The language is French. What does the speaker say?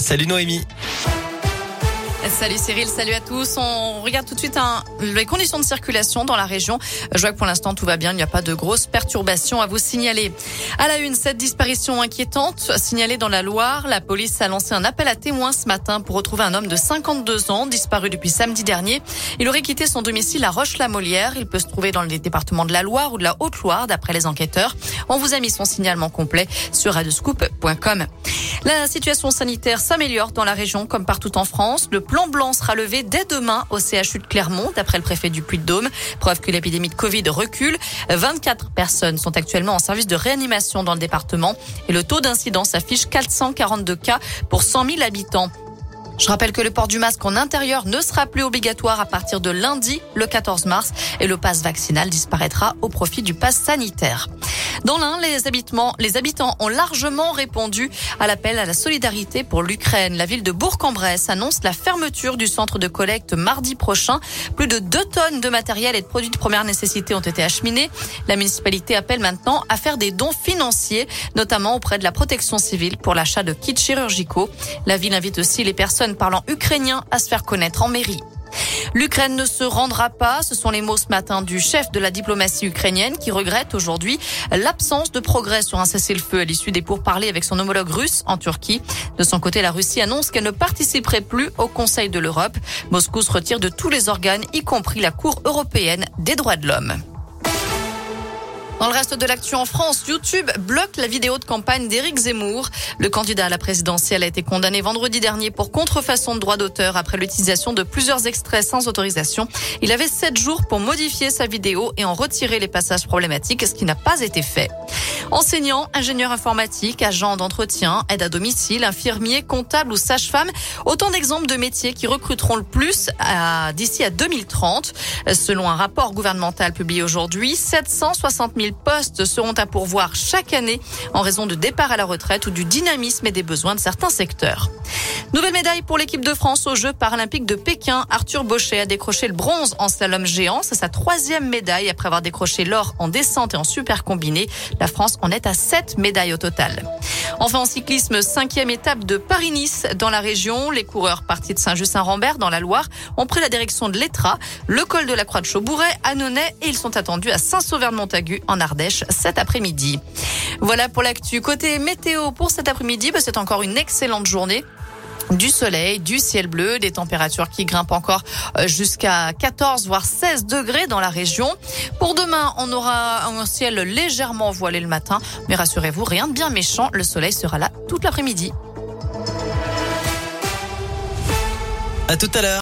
Salut Noémie. Salut Cyril, salut à tous. On regarde tout de suite les conditions de circulation dans la région. Je vois que pour l'instant tout va bien, il n'y a pas de grosses perturbations à vous signaler. À la une, cette disparition inquiétante signalée dans la Loire. La police a lancé un appel à témoins ce matin pour retrouver un homme de 52 ans disparu depuis samedi dernier. Il aurait quitté son domicile à Roche-la-Molière. Il peut se trouver dans les départements de la Loire ou de la Haute-Loire d'après les enquêteurs. On vous a mis son signalement complet sur radioscoop.com. La situation sanitaire s'améliore dans la région comme partout en France. Plan blanc sera levé dès demain au CHU de Clermont, d'après le préfet du Puy-de-Dôme. Preuve que l'épidémie de Covid recule. 24 personnes sont actuellement en service de réanimation dans le département et le taux d'incidence affiche 442 cas pour 100 000 habitants. Je rappelle que le port du masque en intérieur ne sera plus obligatoire à partir de lundi, le 14 mars, et le passe vaccinal disparaîtra au profit du pass sanitaire. Dans l'un, les habitants, les habitants ont largement répondu à l'appel à la solidarité pour l'Ukraine. La ville de Bourg-en-Bresse annonce la fermeture du centre de collecte mardi prochain. Plus de 2 tonnes de matériel et de produits de première nécessité ont été acheminés. La municipalité appelle maintenant à faire des dons financiers, notamment auprès de la protection civile pour l'achat de kits chirurgicaux. La ville invite aussi les personnes parlant ukrainien à se faire connaître en mairie. L'Ukraine ne se rendra pas. Ce sont les mots ce matin du chef de la diplomatie ukrainienne qui regrette aujourd'hui l'absence de progrès sur un cessez-le-feu à l'issue des pourparlers avec son homologue russe en Turquie. De son côté, la Russie annonce qu'elle ne participerait plus au Conseil de l'Europe. Moscou se retire de tous les organes, y compris la Cour européenne des droits de l'homme. Dans le reste de l'actu en France, YouTube bloque la vidéo de campagne d'Éric Zemmour. Le candidat à la présidentielle a été condamné vendredi dernier pour contrefaçon de droit d'auteur après l'utilisation de plusieurs extraits sans autorisation. Il avait sept jours pour modifier sa vidéo et en retirer les passages problématiques, ce qui n'a pas été fait. Enseignants, ingénieurs informatiques, agents d'entretien, aide à domicile, infirmiers, comptables ou sages-femmes, autant d'exemples de métiers qui recruteront le plus d'ici à 2030. Selon un rapport gouvernemental publié aujourd'hui, 760 000 postes seront à pourvoir chaque année en raison de départ à la retraite ou du dynamisme et des besoins de certains secteurs. Nouvelle médaille pour l'équipe de France aux Jeux paralympiques de Pékin. Arthur Bauchet a décroché le bronze en slalom géant. C'est sa troisième médaille après avoir décroché l'or en descente et en super combiné. La France en est à sept médailles au total. Enfin en cyclisme, cinquième étape de Paris-Nice dans la région. Les coureurs partis de Saint-Just-Saint-Rambert dans la Loire ont pris la direction de l'Etra, le col de la Croix de Chaubouret, à Nonnet et ils sont attendus à Saint-Sauveur-de-Montagu en Ardèche cet après-midi. Voilà pour l'actu. Côté météo pour cet après-midi, bah, c'est encore une excellente journée du soleil, du ciel bleu, des températures qui grimpent encore euh, jusqu'à 14 voire 16 degrés dans la région. Pour demain, on aura un ciel légèrement voilé le matin, mais rassurez-vous, rien de bien méchant, le soleil sera là toute l'après-midi. À tout à l'heure.